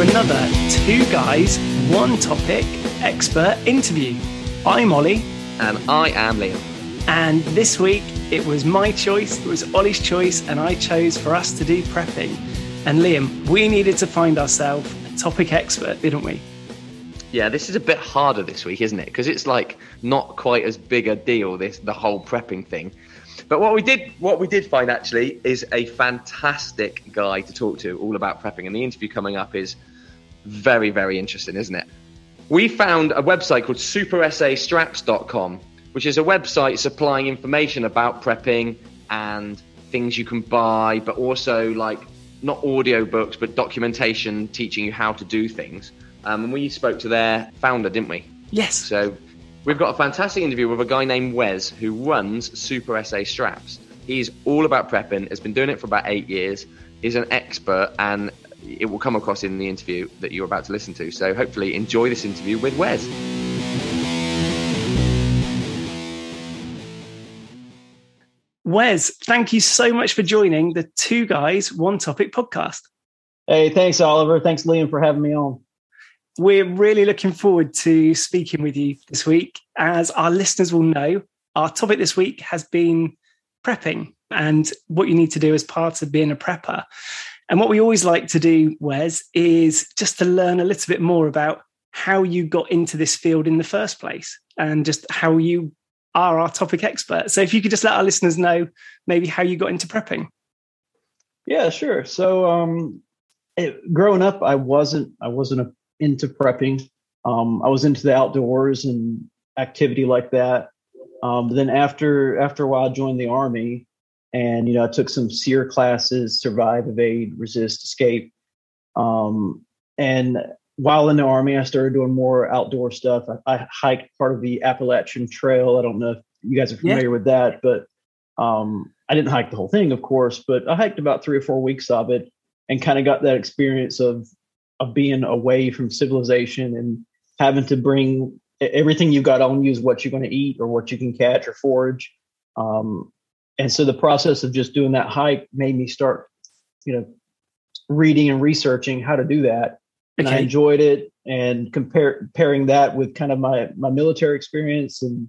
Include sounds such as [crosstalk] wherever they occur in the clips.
to another Two Guys, One Topic expert interview. I'm Ollie. And I am Liam. And this week it was my choice, it was Ollie's choice, and I chose for us to do prepping. And Liam, we needed to find ourselves a topic expert, didn't we? Yeah, this is a bit harder this week, isn't it? Because it's like not quite as big a deal, this the whole prepping thing. But what we did, what we did find actually is a fantastic guy to talk to, all about prepping. And the interview coming up is very, very interesting, isn't it? We found a website called superessestraps.com, which is a website supplying information about prepping and things you can buy, but also like not audio books, but documentation teaching you how to do things. Um, and we spoke to their founder, didn't we? Yes. So We've got a fantastic interview with a guy named Wes who runs Super Esse Straps. He's all about prepping, has been doing it for about eight years, is an expert, and it will come across in the interview that you're about to listen to. So hopefully, enjoy this interview with Wes. Wes, thank you so much for joining the Two Guys, One Topic podcast. Hey, thanks, Oliver. Thanks, Liam, for having me on. We're really looking forward to speaking with you this week. As our listeners will know, our topic this week has been prepping and what you need to do as part of being a prepper. And what we always like to do, Wes, is just to learn a little bit more about how you got into this field in the first place and just how you are our topic expert. So if you could just let our listeners know maybe how you got into prepping. Yeah, sure. So um it, growing up I wasn't I wasn't a into prepping. Um, I was into the outdoors and activity like that. Um, then after after a while, I joined the army, and you know I took some SERE classes: survive, evade, resist, escape. Um, and while in the army, I started doing more outdoor stuff. I, I, hiked part of the Appalachian Trail. I don't know if you guys are familiar yeah. with that, but um, I didn't hike the whole thing, of course, but I hiked about three or four weeks of it and kind of got that experience of of being away from civilization and having to bring everything you've got on you is what you're going to eat or what you can catch or forage. Um, and so the process of just doing that hike made me start, you know, reading and researching how to do that. And okay. I enjoyed it and compare, comparing that with kind of my, my military experience and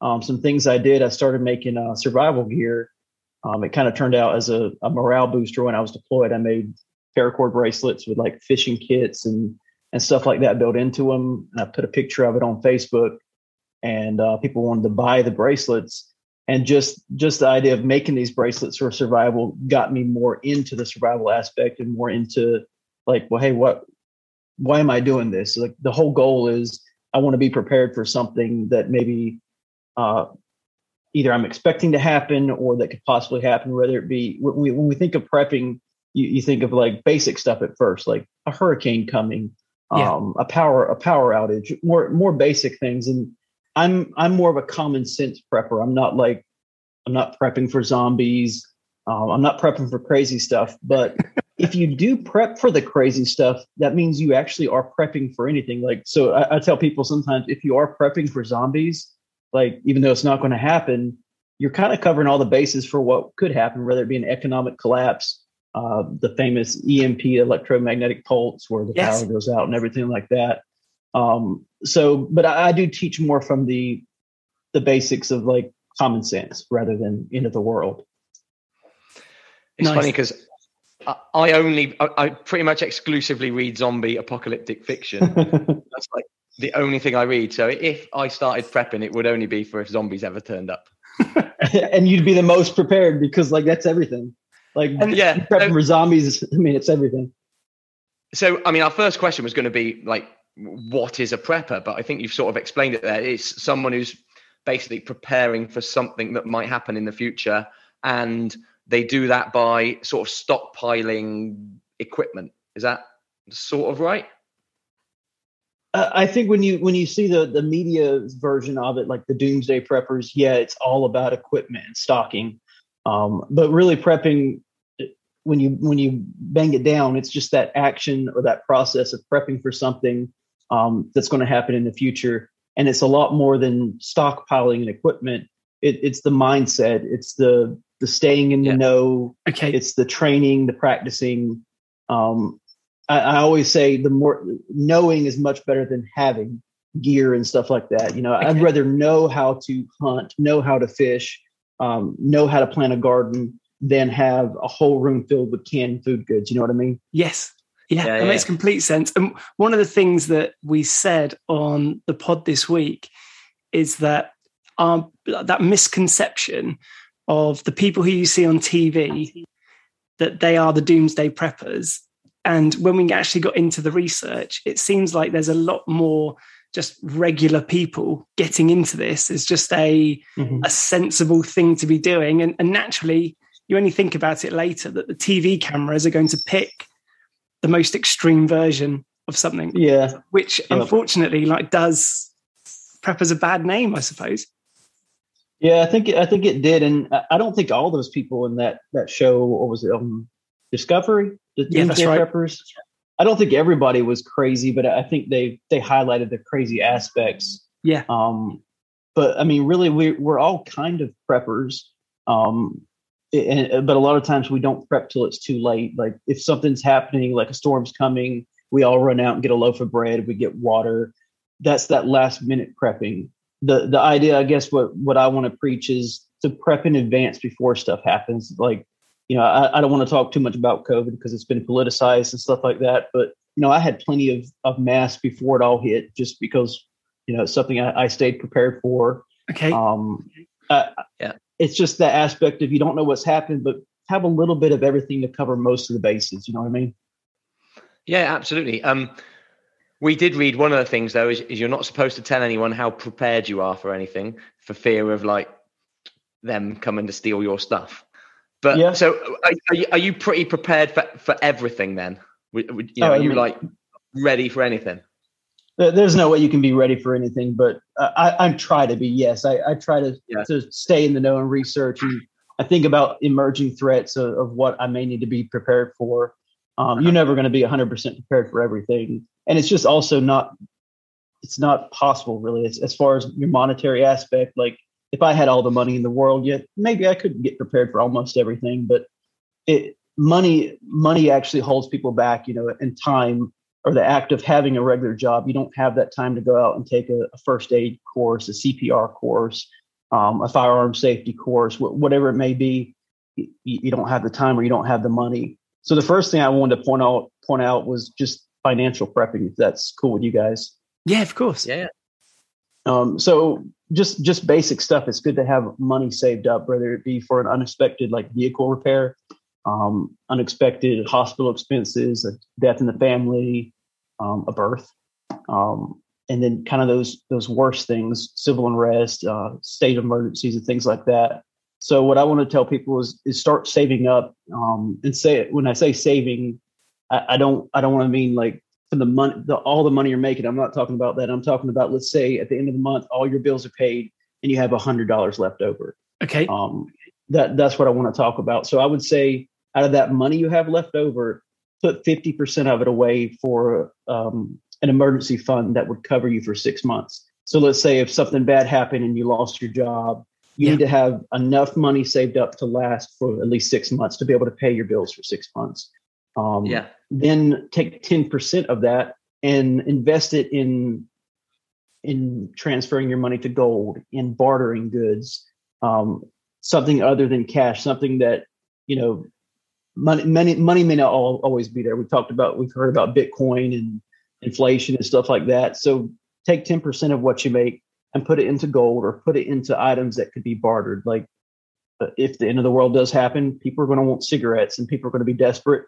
um, some things I did. I started making uh, survival gear. Um, it kind of turned out as a, a morale booster when I was deployed. I made paracord bracelets with like fishing kits and and stuff like that built into them. And I put a picture of it on Facebook, and uh, people wanted to buy the bracelets. And just just the idea of making these bracelets for survival got me more into the survival aspect and more into like, well, hey, what? Why am I doing this? Like the whole goal is I want to be prepared for something that maybe uh, either I'm expecting to happen or that could possibly happen. Whether it be when we, when we think of prepping you, you think of like basic stuff at first, like a hurricane coming, yeah. um, a power a power outage, more more basic things. And I'm I'm more of a common sense prepper. I'm not like I'm not prepping for zombies. Um, I'm not prepping for crazy stuff. But [laughs] if you do prep for the crazy stuff, that means you actually are prepping for anything. Like so, I, I tell people sometimes if you are prepping for zombies, like even though it's not going to happen, you're kind of covering all the bases for what could happen, whether it be an economic collapse uh, the famous EMP electromagnetic pulse where the yes. power goes out and everything like that. Um, so, but I, I, do teach more from the the basics of like common sense rather than into the world. It's nice. funny because I only, I, I pretty much exclusively read zombie apocalyptic fiction. [laughs] That's like the only thing I read. So if I started prepping, it would only be for if zombies ever turned up. [laughs] and you'd be the most prepared because like that's everything. Like, and, yeah, prepping so, for zombies. I mean, it's everything. So, I mean, our first question was going to be like, what is a prepper? But I think you've sort of explained it there. It's someone who's basically preparing for something that might happen in the future, and they do that by sort of stockpiling equipment. Is that sort of right? Uh, I think when you when you see the the media version of it, like the Doomsday Preppers, yeah, it's all about equipment and stocking. Um, but really prepping when you when you bang it down, it's just that action or that process of prepping for something um, that's going to happen in the future. And it's a lot more than stockpiling and equipment. It, it's the mindset. It's the the staying in the yeah. know. Okay. It's the training, the practicing. Um, I, I always say the more knowing is much better than having gear and stuff like that. You know, okay. I'd rather know how to hunt, know how to fish, um, know how to plant a garden than have a whole room filled with canned food goods. You know what I mean? Yes. Yeah, yeah, that yeah. makes complete sense. And one of the things that we said on the pod this week is that um, that misconception of the people who you see on TV that they are the doomsday preppers. And when we actually got into the research, it seems like there's a lot more just regular people getting into this is just a mm-hmm. a sensible thing to be doing. And, and naturally, you only think about it later that the TV cameras are going to pick the most extreme version of something. Yeah. Which unfortunately like does preppers a bad name, I suppose. Yeah, I think I think it did, and I don't think all those people in that that show, or was it um, Discovery? The yeah, that's right. Preppers. I don't think everybody was crazy, but I think they they highlighted the crazy aspects. Yeah. Um, but I mean, really, we we're all kind of preppers. Um, and, but a lot of times we don't prep till it's too late. Like if something's happening, like a storm's coming, we all run out and get a loaf of bread. We get water. That's that last minute prepping the the idea, I guess, what what I want to preach is to prep in advance before stuff happens. Like, you know, I, I don't want to talk too much about COVID because it's been politicized and stuff like that. But you know, I had plenty of of masks before it all hit, just because you know it's something I, I stayed prepared for. Okay. Um, uh, yeah. It's just that aspect of you don't know what's happened, but have a little bit of everything to cover most of the bases. You know what I mean? Yeah, absolutely. Um, we did read one of the things though is, is you're not supposed to tell anyone how prepared you are for anything for fear of like them coming to steal your stuff. But yeah. so are, are, you, are you pretty prepared for, for everything then? You know, oh, are you mean, like ready for anything? There's no way you can be ready for anything, but I, I try to be. Yes, I, I try to yeah. to stay in the know and research, and I think about emerging threats of, of what I may need to be prepared for. Um, you're never going to be 100% prepared for everything and it's just also not it's not possible really as, as far as your monetary aspect like if i had all the money in the world yet maybe i could get prepared for almost everything but it money money actually holds people back you know in time or the act of having a regular job you don't have that time to go out and take a, a first aid course a cpr course um, a firearm safety course wh- whatever it may be you, you don't have the time or you don't have the money so the first thing i wanted to point out point out was just financial prepping if that's cool with you guys. Yeah, of course. Yeah. Um, so just just basic stuff. It's good to have money saved up, whether it be for an unexpected like vehicle repair, um, unexpected hospital expenses, a death in the family, um, a birth, um, and then kind of those those worst things, civil unrest, uh, state emergencies, and things like that. So what I want to tell people is is start saving up um, and say when I say saving, I, I don't I don't want to mean like for the money the all the money you're making. I'm not talking about that. I'm talking about let's say at the end of the month all your bills are paid and you have a hundred dollars left over. Okay. Um, that that's what I want to talk about. So I would say out of that money you have left over, put 50% of it away for um, an emergency fund that would cover you for six months. So let's say if something bad happened and you lost your job, you yeah. need to have enough money saved up to last for at least six months to be able to pay your bills for six months. Um, yeah. Then take 10% of that and invest it in in transferring your money to gold, in bartering goods, um, something other than cash, something that you know money money money may not all, always be there. We've talked about we've heard about Bitcoin and inflation and stuff like that. So take 10% of what you make and put it into gold or put it into items that could be bartered. Like uh, if the end of the world does happen, people are going to want cigarettes and people are going to be desperate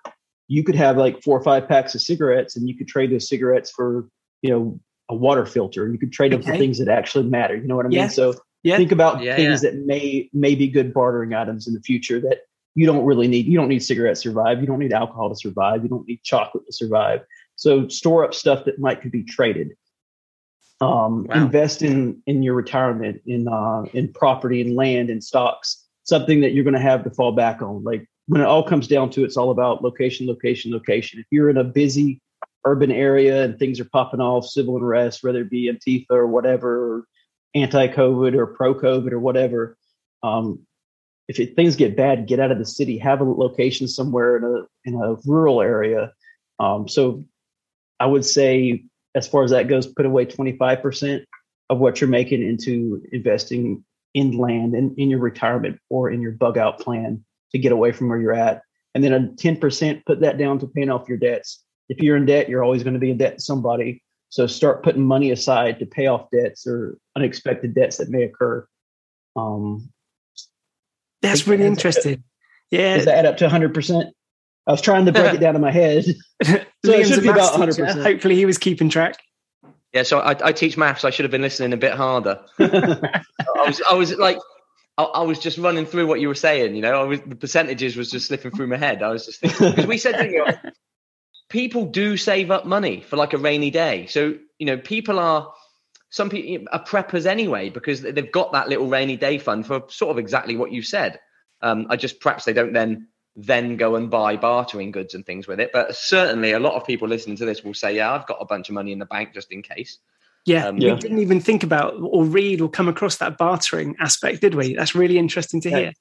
you could have like four or five packs of cigarettes and you could trade those cigarettes for, you know, a water filter. You could trade them for things that actually matter. You know what I mean? Yeah. So yeah. think about yeah, things that may may be good bartering items in the future that you don't really need. You don't need cigarettes to survive. You don't need alcohol to survive. You don't need chocolate to survive. So store up stuff that might could be traded. Um, wow. Invest in in your retirement in uh, in property and land and stocks. Something that you're going to have to fall back on. Like when it all comes down to it, it's all about location, location, location. If you're in a busy urban area and things are popping off, civil unrest, whether it be Antifa or whatever, or anti-COVID or pro-COVID or whatever, um, if it, things get bad, get out of the city, have a location somewhere in a in a rural area, Um, so I would say, as far as that goes, put away 25% of what you're making into investing in land and in your retirement or in your bug out plan to get away from where you're at. And then a 10% put that down to paying off your debts. If you're in debt, you're always going to be in debt to somebody. So start putting money aside to pay off debts or unexpected debts that may occur. Um, That's really interesting. Yeah. Does that add up to 100%? I was trying to break it down in my head. [laughs] so it should be about 100%. Teacher. Hopefully he was keeping track. Yeah, so I, I, teach maths. I should have been listening a bit harder. [laughs] I was, I was like, I, I, was just running through what you were saying. You know, I was the percentages was just slipping through my head. I was just thinking because we said you [laughs] know, people do save up money for like a rainy day. So you know, people are some people are preppers anyway because they've got that little rainy day fund for sort of exactly what you said. Um, I just perhaps they don't then then go and buy bartering goods and things with it. But certainly, a lot of people listening to this will say, "Yeah, I've got a bunch of money in the bank just in case." Yeah, um, we didn't even think about or read or come across that bartering aspect, did we? That's really interesting to hear.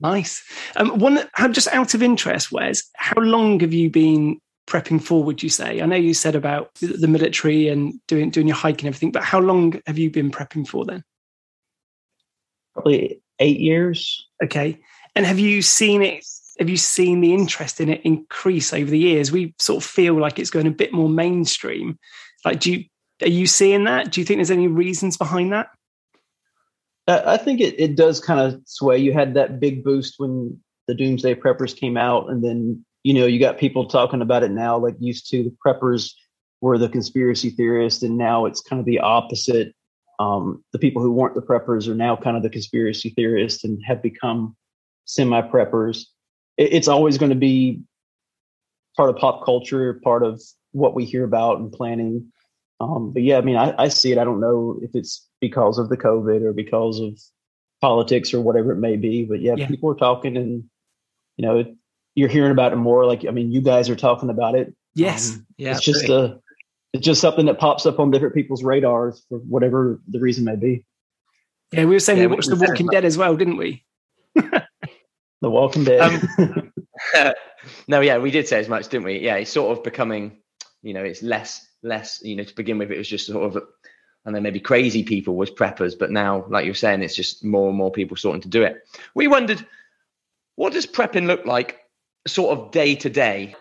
Nice. Um, one, just out of interest, Wes, how long have you been prepping for? Would you say? I know you said about the military and doing doing your hike and everything, but how long have you been prepping for then? Probably eight years. Okay. And have you seen it? Have you seen the interest in it increase over the years? We sort of feel like it's going a bit more mainstream. Like, do you are you seeing that? Do you think there's any reasons behind that? I think it, it does kind of sway. You had that big boost when the Doomsday Preppers came out, and then you know you got people talking about it now. Like used to, the preppers were the conspiracy theorists, and now it's kind of the opposite. Um, the people who weren't the preppers are now kind of the conspiracy theorists and have become semi preppers. It, it's always going to be part of pop culture, part of what we hear about and planning. Um, but yeah, I mean, I, I, see it. I don't know if it's because of the COVID or because of politics or whatever it may be. But yeah, yeah. people are talking, and you know, you're hearing about it more. Like, I mean, you guys are talking about it. Yes, um, yeah. It's just a, it's just something that pops up on different people's radars for whatever the reason may be. Yeah, we were saying yeah, we watched The Walking Dead as well, didn't we? [laughs] The Walking Dead. Um, [laughs] [laughs] no, yeah, we did say as much, didn't we? Yeah, it's sort of becoming, you know, it's less, less, you know, to begin with, it was just sort of, and then maybe crazy people was preppers, but now, like you're saying, it's just more and more people starting to do it. We wondered, what does prepping look like sort of day to day?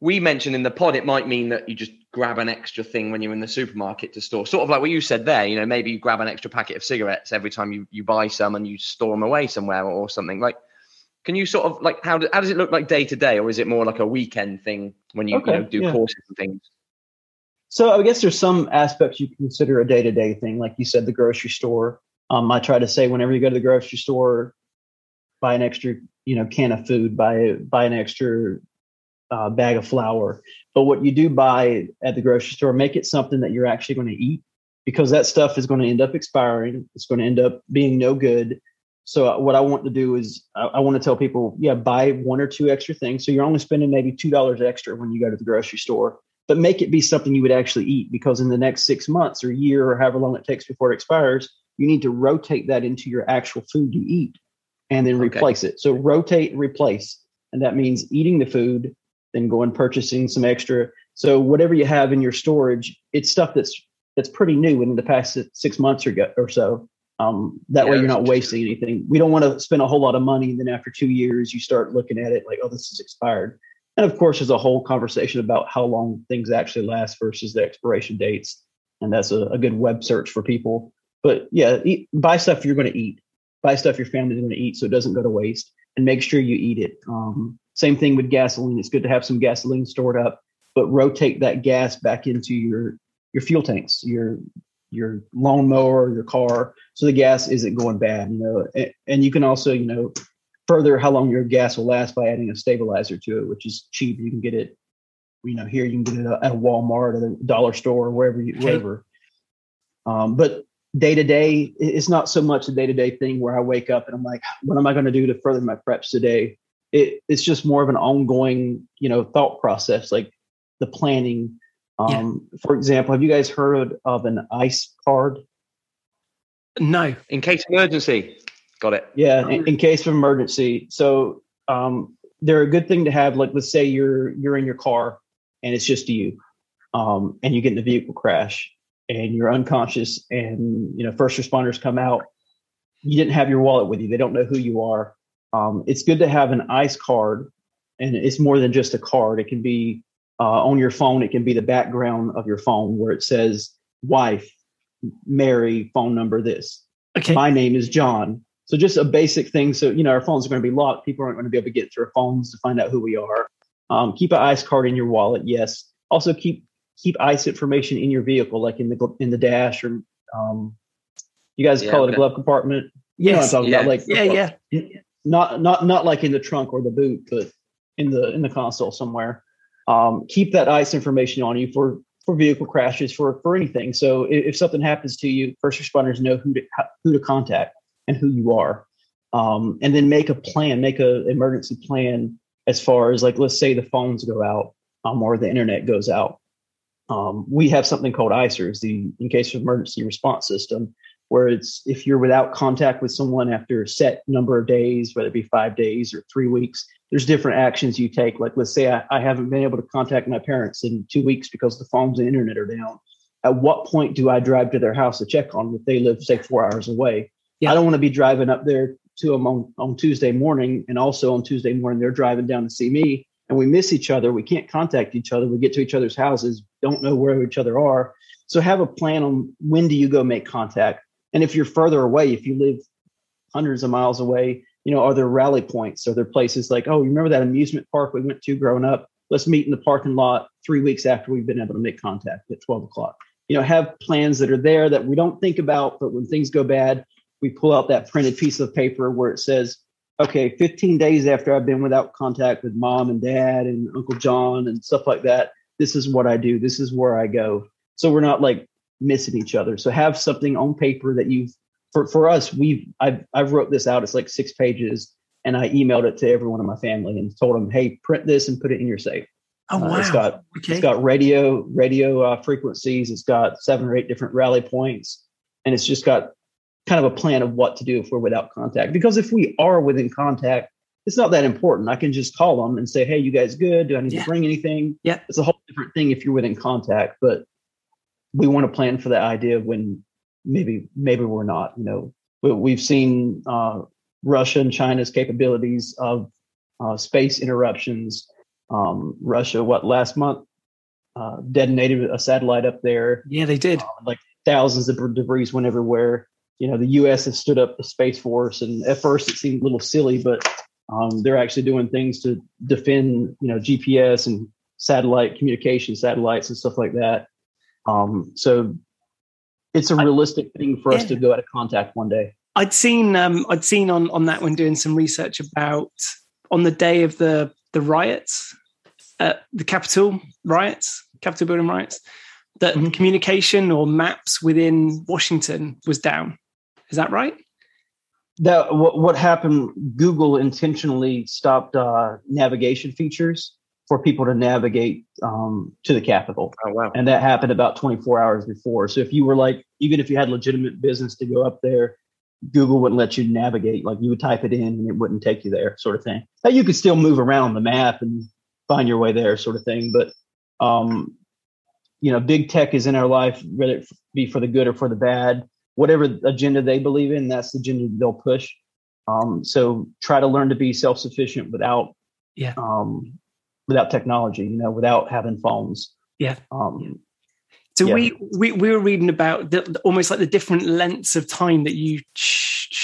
We mentioned in the pod, it might mean that you just grab an extra thing when you're in the supermarket to store, sort of like what you said there. You know, maybe you grab an extra packet of cigarettes every time you, you buy some and you store them away somewhere or, something. Like, can you sort of like how, do, how does it look like day to day, or is it more like a weekend thing when you, okay, you know, do yeah. courses and things? So I guess there's some aspects you consider a day to day thing, like you said, the grocery store. Um, I try to say whenever you go to the grocery store, buy an extra, you know, can of food, buy buy an extra uh, bag of flour. But what you do buy at the grocery store, make it something that you're actually going to eat, because that stuff is going to end up expiring. It's going to end up being no good. So uh, what I want to do is I, I, want to tell people, yeah, buy one or two extra things. So you're only spending maybe two dollars extra when you go to the grocery store, but make it be something you would actually eat because in the next six months or year or however long it takes before it expires, you need to rotate that into your actual food you eat and then okay. replace it. So rotate replace. And that means eating the food, then going purchasing some extra. So whatever you have in your storage, it's stuff that's that's pretty new in the past six months or, go, or so. Um, that yeah, way, you're not wasting anything. We don't want to spend a whole lot of money. And then after two years, you start looking at it like, oh, this is expired. And of course, there's a whole conversation about how long things actually last versus the expiration dates. And that's a, a good web search for people. But yeah, eat, buy stuff you're going to eat. Buy stuff your family's going to eat so it doesn't go to waste. And make sure you eat it. Um, same thing with gasoline. It's good to have some gasoline stored up, but rotate that gas back into your your fuel tanks, your your lawnmower, your car, so the gas isn't going bad. You know, and, and, you can also you know further how long your gas will last by adding a stabilizer to it, which is cheap. You can get it. You know, here you can get it at a Walmart or the dollar store or wherever you wherever. Um, but day to day, it's not so much a day to day thing where I wake up and I'm like, what am I going to do to further my preps today? It, it's just more of an ongoing, you know, thought process, like the planning, um, yeah. For example, have you guys heard of an ICE card? No. In case of emergency. Got it. Yeah, in, in case of emergency. So um, they're a good thing to have. Like, let's say you're you're in your car and it's just you, um, and you get in a vehicle crash and you're unconscious, and you know first responders come out. You didn't have your wallet with you. They don't know who you are. Um, it's good to have an ICE card, and it's more than just a card. It can be uh, on your phone. It can be the background of your phone where it says wife, Mary, phone number this. Okay. My name is John. So just a basic thing. So you know our phones are going to be locked. People aren't going to be able to get through our phones to find out who we are. Um, keep an ICE card in your wallet. Yes. Also keep keep ICE information in your vehicle, like in the in the dash or um, you guys Yeah, call it a glove compartment. You know I'm talking Yeah. about, like Yeah, yeah. not not not like in the trunk or the boot, but in the in the console somewhere. Um, keep that ICE information on you for for vehicle crashes for for anything. So if, if something happens to you, first responders know who to who to contact and who you are, um, and then make a plan, make a emergency plan as far as like let's say the phones go out um, or the internet goes out. Um, we have something called ICERS, the in case of emergency response system, where it's if you're without contact with someone after a set number of days, whether it be five days or three weeks, there's different actions you take. Like let's say I, I haven't been able to contact my parents in two weeks because the phones and internet are down. At what point do I drive to their house to check on them if they live, say, four hours away? Yeah. I don't want to be driving up there to them on, on Tuesday morning, and also on Tuesday morning they're driving down to see me, and we miss each other. We can't contact each other. We get to each other's houses, don't know where each other are. So have a plan on when do you go make contact. And if you're further away, if you live hundreds of miles away, you know, are there rally points? Are there places like, oh, you remember that amusement park we went to growing up? Let's meet in the parking lot three weeks after we've been able to make contact at 12 o'clock. You know, have plans that are there that we don't think about, but when things go bad, we pull out that printed piece of paper where it says, okay, 15 days after I've been without contact with mom and dad and Uncle John and stuff like that, this is what I do. This is where I go. So we're not like missing each other. So have something on paper that you've for, for us, we've I've I've wrote this out. It's like six pages, and I emailed it to everyone in my family and told them, hey, print this and put it in your safe. Oh Uh, wow. it's got okay. it's got radio radio uh, frequencies. It's got seven or eight different rally points, and it's just got kind of a plan of what to do if we're without contact. Because if we are within contact, it's not that important. I can just call them and say, "Hey, you guys good? Do I need Yeah. to bring anything?" Yeah. it's a whole different thing if you're within contact. But we want to plan for the idea of when maybe maybe we're not. You know, we, we've seen uh, Russia and China's capabilities of uh, space interruptions. Um, Russia, what last month, uh, detonated a satellite up there. yeah, they did. Uh, like thousands of debris went everywhere. You know, the U.S. has stood up the space force, and at first it seemed a little silly, but um, they're actually doing things to defend, you know, GPS and satellite communication satellites and stuff like that. Um, so it's a realistic thing for us to go out of contact one day. I'd seen um, I'd seen on on that when doing some research about on the day of the the riots, uh, the Capitol riots, Capitol building riots, that Mhm. communication or maps within Washington was down. Is that right? That what, what happened? Google intentionally stopped uh, navigation features for people to navigate um, to the Capitol. Oh wow. and that happened about 24 hours before. So if you were like, even if you had legitimate business to go up there, Google wouldn't let you navigate. Like you would type it in and it wouldn't take you there, sort of thing. Now you could still move around on the map and find your way there, sort of thing. But um, you know, big tech is in our life, whether it be for the good or for the bad. Whatever agenda they believe in, that's the agenda they'll push. Um, so try to learn to be self-sufficient without Yeah. um, without technology. You know, without having phones. Yeah. Um, So Yeah. we, we we were reading about the, almost like the different lengths of time that you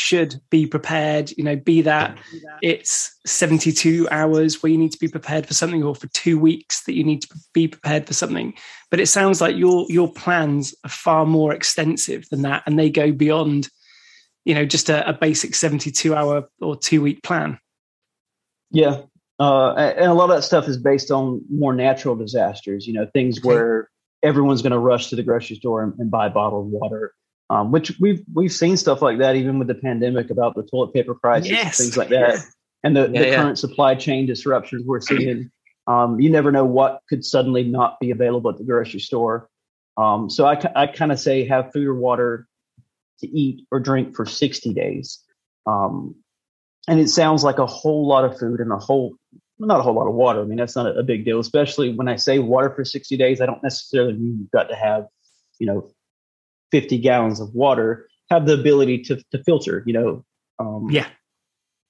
should be prepared. You know, be that it's seventy two hours where you need to be prepared for something, or for two weeks that you need to be prepared for something. But it sounds like your your plans are far more extensive than that, and they go beyond, you know, just a, a basic seventy two hour or two week plan. Yeah. Uh, and a lot of that stuff is based on more natural disasters, you know, things Okay. where everyone's going to rush to the grocery store and, and buy bottled water, um, which we've we've seen stuff like that even with the pandemic about the toilet paper crisis and Yes. things like that, and the, Yeah, the yeah. current supply chain disruptions we're seeing. Um, you never know what could suddenly not be available at the grocery store. Um, so I, I kind of say have food or water to eat or drink for 60 days. Um, and it sounds like a whole lot of food and a whole not a whole lot of water. I mean, that's not a, a big deal, especially when I say water for 60 days. I don't necessarily mean you've got to have, you know, 50 gallons of water. Have the ability to to filter. You know, um, yeah,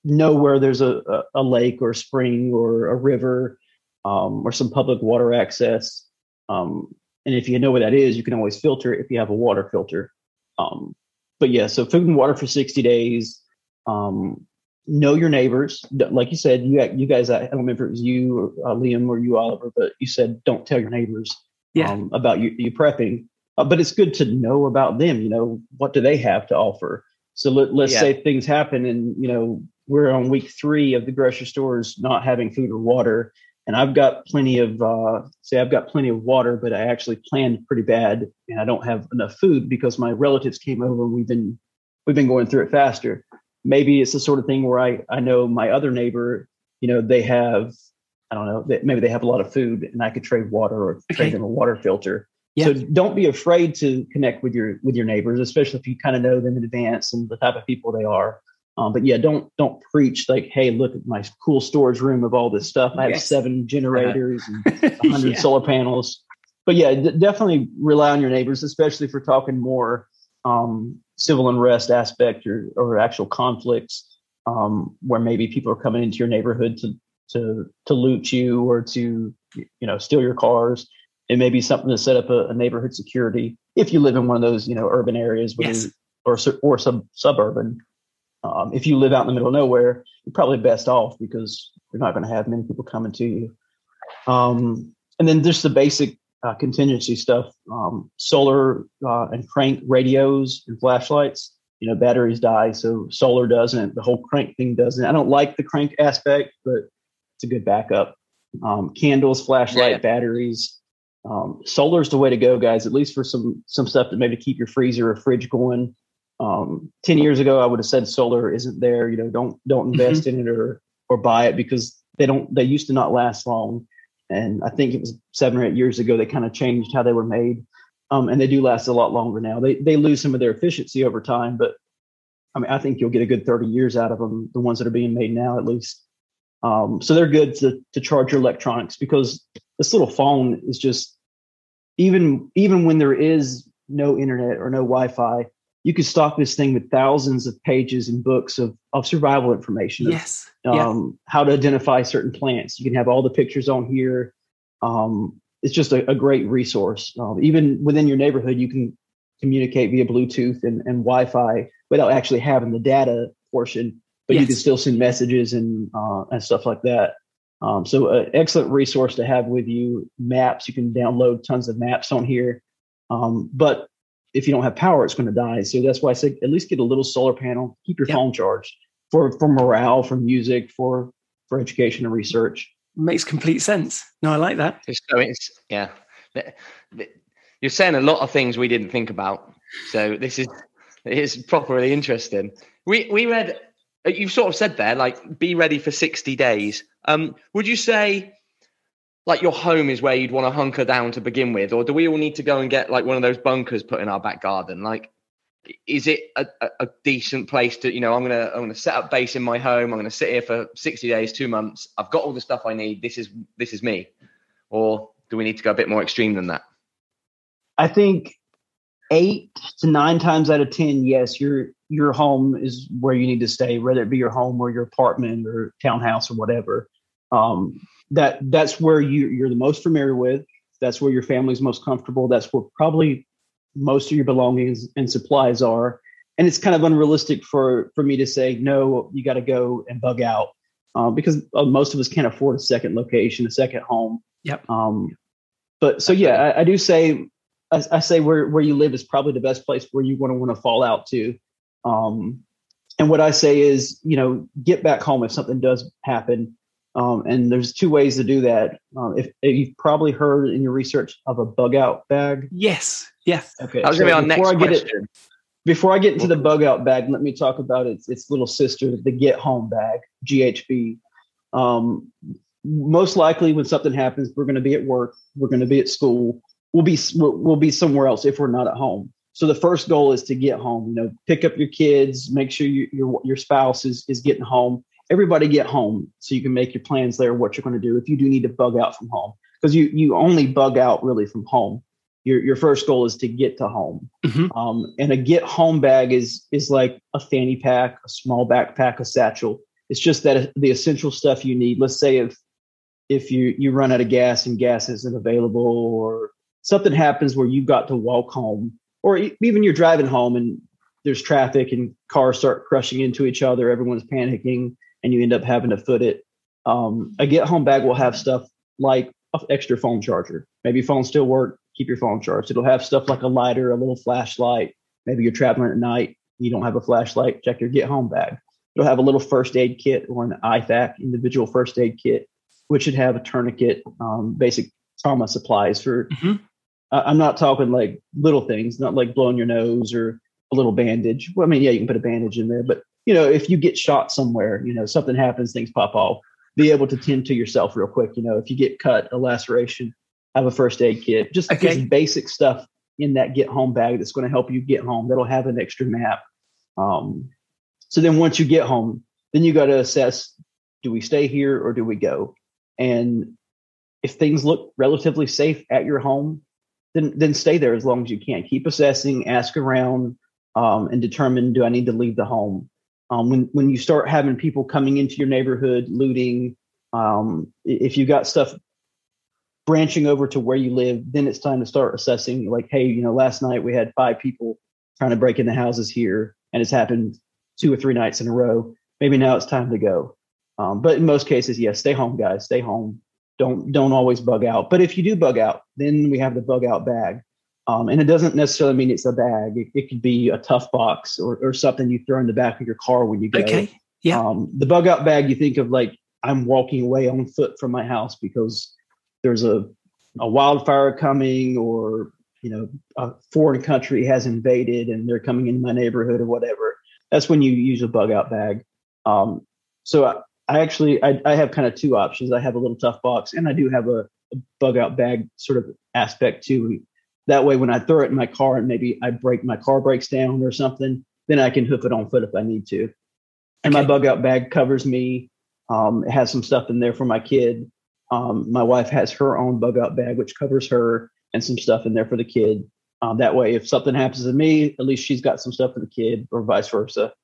know where there's a, a, lake or a spring or a river um, or some public water access. Um, and if you know where that is, you can always filter if you have a water filter. Um, but yeah, so food and water for 60 days. Um, know your neighbors. Like you said, you you guys, I don't remember if it was you or uh, Liam or you Oliver, but you said don't tell your neighbors yeah. um, about you, you prepping. Uh, but it's good to know about them. You know, what do they have to offer? So let, us yeah. say things happen and, you know, we're on week three of the grocery stores not having food or water. And I've got plenty of, uh, say, I've got plenty of water, but I actually planned pretty bad and I don't have enough food because my relatives came over and we've been, we've been going through it faster maybe it's the sort of thing where I, I know my other neighbor, you know, they have, I don't know, maybe they have a lot of food and I could trade water or okay. trade them a water filter. Yeah. So don't be afraid to connect with your with your neighbors, especially if you kind of know them in advance and the type of people they are. Um, but yeah, don't don't preach like, hey, look at my cool storage room of all this stuff. I have yes. seven generators and [laughs] hundred yeah. solar panels. But yeah, d- definitely rely on your neighbors, especially if we're talking more um, civil unrest aspect or, or actual conflicts um, where maybe people are coming into your neighborhood to to to loot you or to you know steal your cars. It may be something to set up a, a neighborhood security if you live in one of those you know urban areas yes. or or sub suburban. Um, if you live out in the middle of nowhere, you're probably best off because you're not going to have many people coming to you. Um, and then just the basic uh, contingency stuff, um, solar uh, and crank radios and flashlights. You know, batteries die, so solar doesn't. The whole crank thing doesn't. I don't like the crank aspect, but it's a good backup. Um, candles, flashlight, yeah. batteries. Um, solar is the way to go, guys. At least for some some stuff that maybe keep your freezer or fridge going. Um, Ten years ago, I would have said solar isn't there. You know, don't don't mm-hmm. invest mm-hmm. in it or or buy it because they don't. They used to not last long and I think it was seven or eight years ago they kind of changed how they were made, um, and they do last a lot longer now. They they lose some of their efficiency over time, but I mean I think you'll get a good thirty years out of them, the ones that are being made now at least. Um, so they're good to to charge your electronics because this little phone is just even even when there is no internet or no Wi-Fi, you could stock this thing with thousands of pages and books of, of survival information. Yes. Um, yeah. How to identify certain plants. You can have all the pictures on here. Um, it's just a, a great resource. Um, even within your neighborhood, you can communicate via Bluetooth and, and Wi Fi without actually having the data portion, but yes. you can still send messages and, uh, and stuff like that. Um, so, an excellent resource to have with you. Maps, you can download tons of maps on here. Um, but if you don't have power, it's going to die. So that's why I say at least get a little solar panel, keep your yep. phone charged for for morale, for music, for for education and research. Makes complete sense. No, I like that. So it's yeah. You're saying a lot of things we didn't think about. So this is it's properly interesting. We we read you sort of said there like be ready for 60 days. Um would you say like your home is where you'd want to hunker down to begin with, or do we all need to go and get like one of those bunkers put in our back garden? Like, is it a, a, decent place to, you know, I'm gonna I'm gonna set up base in my home. I'm gonna sit here for 60 days, two months. I've got all the stuff I need. This is this is me, or do we need to go a bit more extreme than that? I think eight to nine times out of ten, yes, your your home is where you need to stay, whether it be your home or your apartment or townhouse or whatever. Um, that that's where you you're the most familiar with. That's where your family's most comfortable. That's where probably most of your belongings and supplies are. And it's kind of unrealistic for for me to say no. You got to go and bug out uh, because uh, most of us can't afford a second location, a second home. Yep. Um, but so yeah, I, I do say I, I, say where where you live is probably the best place where you want to want to fall out to. Um, and what I say is, you know, get back home if something does happen. Um, and there's two ways to do that. Um, if, if, you've probably heard in your research of a bug out bag. Yes. Yes. Okay. I was so going to be on next I question. It, before I get into the bug out bag, let me talk about its its little sister, the Get Home bag, GHB. Um, most likely, when something happens, we're going to be at work, we're going to be at school, we'll be we'll be somewhere else if we're not at home. So the first goal is to get home. You know, pick up your kids, make sure you, your your spouse is is getting home, everybody get home so you can make your plans there what you're going to do if you do need to bug out from home. Because you you only bug out really from home. Your your first goal is to get to home. Mhm. um, and a get home bag is is like a fanny pack a small backpack a satchel. It's just that the essential stuff you need. Let's say if if you you run out of gas and gas isn't available or something happens where you've got to walk home or even you're driving home and there's traffic and cars start crushing into each other everyone's panicking and you end up having to foot it. Um, a get home bag will have stuff like an extra phone charger. Maybe phones still work keep your phone charged. It'll have stuff like a lighter a little flashlight. Maybe you're traveling at night you don't have a flashlight check your get home bag. It'll have a little first aid kit or an IFAK individual first aid kit which should have a tourniquet um, basic trauma supplies for Mhm. I'm not talking like little things, not like blowing your nose or a little bandage. Well, I mean, yeah, you can put a bandage in there, but you know, if you get shot somewhere, you know, something happens, things pop off, be able to tend to yourself real quick. You know, if you get cut, a laceration, have a first aid kit, just, Okay. just basic stuff in that get home bag that's going to help you get home. That'll have an extra map. Um, so then once you get home, then you got to assess, do we stay here or do we go? And if things look relatively safe at your home, then then stay there as long as you can. Keep assessing, ask around, um, and determine do I need to leave the home. Um, when when you start having people coming into your neighborhood, looting, um, if you've got stuff branching over to where you live, then it's time to start assessing. Like, hey, you know, last night we had five people trying to break into houses here, and it's happened two or three nights in a row. Maybe now it's time to go. Um, but in most cases, yes, stay home, guys. Stay home don't don't always bug out. But if you do bug out, then we have the bug out bag. Um, and it doesn't necessarily mean it's a bag. It, it could be a tough box or, or something you throw in the back of your car when you go. Okay. Yeah. Um, the bug out bag, you think of like I'm walking away on foot from my house because there's a a wildfire coming or you know a foreign country has invaded and they're coming in my neighborhood or whatever. That's when you use a bug out bag. Um, so I, I actually I, I have kind of two options. I have a little tough box and I do have a, a bug out bag sort of aspect too. That way, when I throw it in my car and maybe I break my car breaks down or something, then I can hoof it on foot if I need to. And my bug out bag covers me. Um, it has some stuff in there for my kid. Um, my wife has her own bug out bag, which covers her, and some stuff in there for the kid. Um, that way, if something happens to me, at least she's got some stuff for the kid, or vice versa.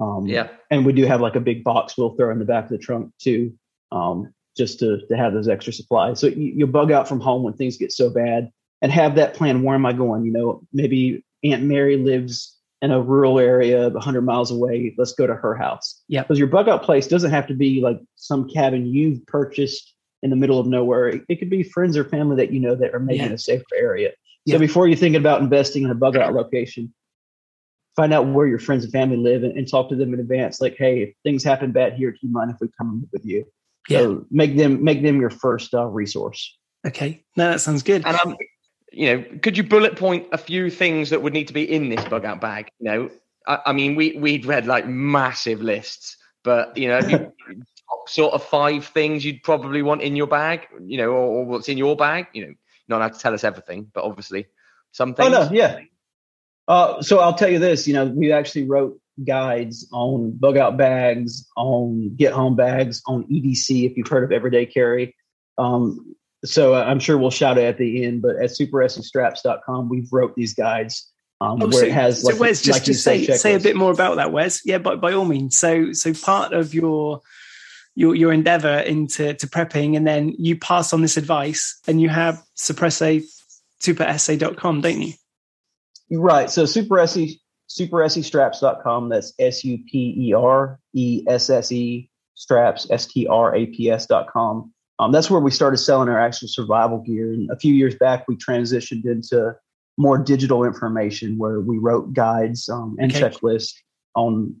Um, Yeah. and we do have like a big box we'll throw in the back of the trunk too, um, just to to have those extra supplies. So you, you bug out from home when things get so bad, and have that plan. Where am I going? You know, maybe Aunt Mary lives in a rural area, 100 miles away. Let's go to her house. Yeah. because your bug out place doesn't have to be like some cabin you've purchased in the middle of nowhere. It, it could be friends or family that you know that are maybe Yeah. in a safer area. Yeah. So before you're thinking about investing in a bug out location, find out where your friends and family live and, and talk to them in advance. Like, hey, if things happen bad here, do you mind if we come with you? Yeah. So make them make them your first uh, resource. Okay. No, that sounds good. And um, you know, could you bullet point a few things that would need to be in this bug out bag? You know, I, I mean, we we'd read like massive lists, but you know, you, [laughs] top sort of five things you'd probably want in your bag, you know, or, or what's in your bag. You know, not allowed to tell us everything, but obviously some things Oh no, yeah. Uh, so I'll tell you this. You know, we actually wrote guides on bug out bags, on get home bags, on EDC. If you've heard of Everyday Carry. Um, so I'm sure we'll shout it at the end. But at superessestraps.com, we've wrote these guides um, Oh, where so, it has so like, Wes, just, like just say say a bit more about that, Wes. Yeah, by by all means. So so part of your your your endeavor into to prepping, and then you pass on this advice, and you have suppresse superessay.com, don't you? Right. So super SE superessestraps.com. That's S U P E R E S S E straps, S T R A P S dot com. Um, that's where we started selling our actual survival gear. And a few years back, we transitioned into more digital information where we wrote guides um, and Okay. checklists on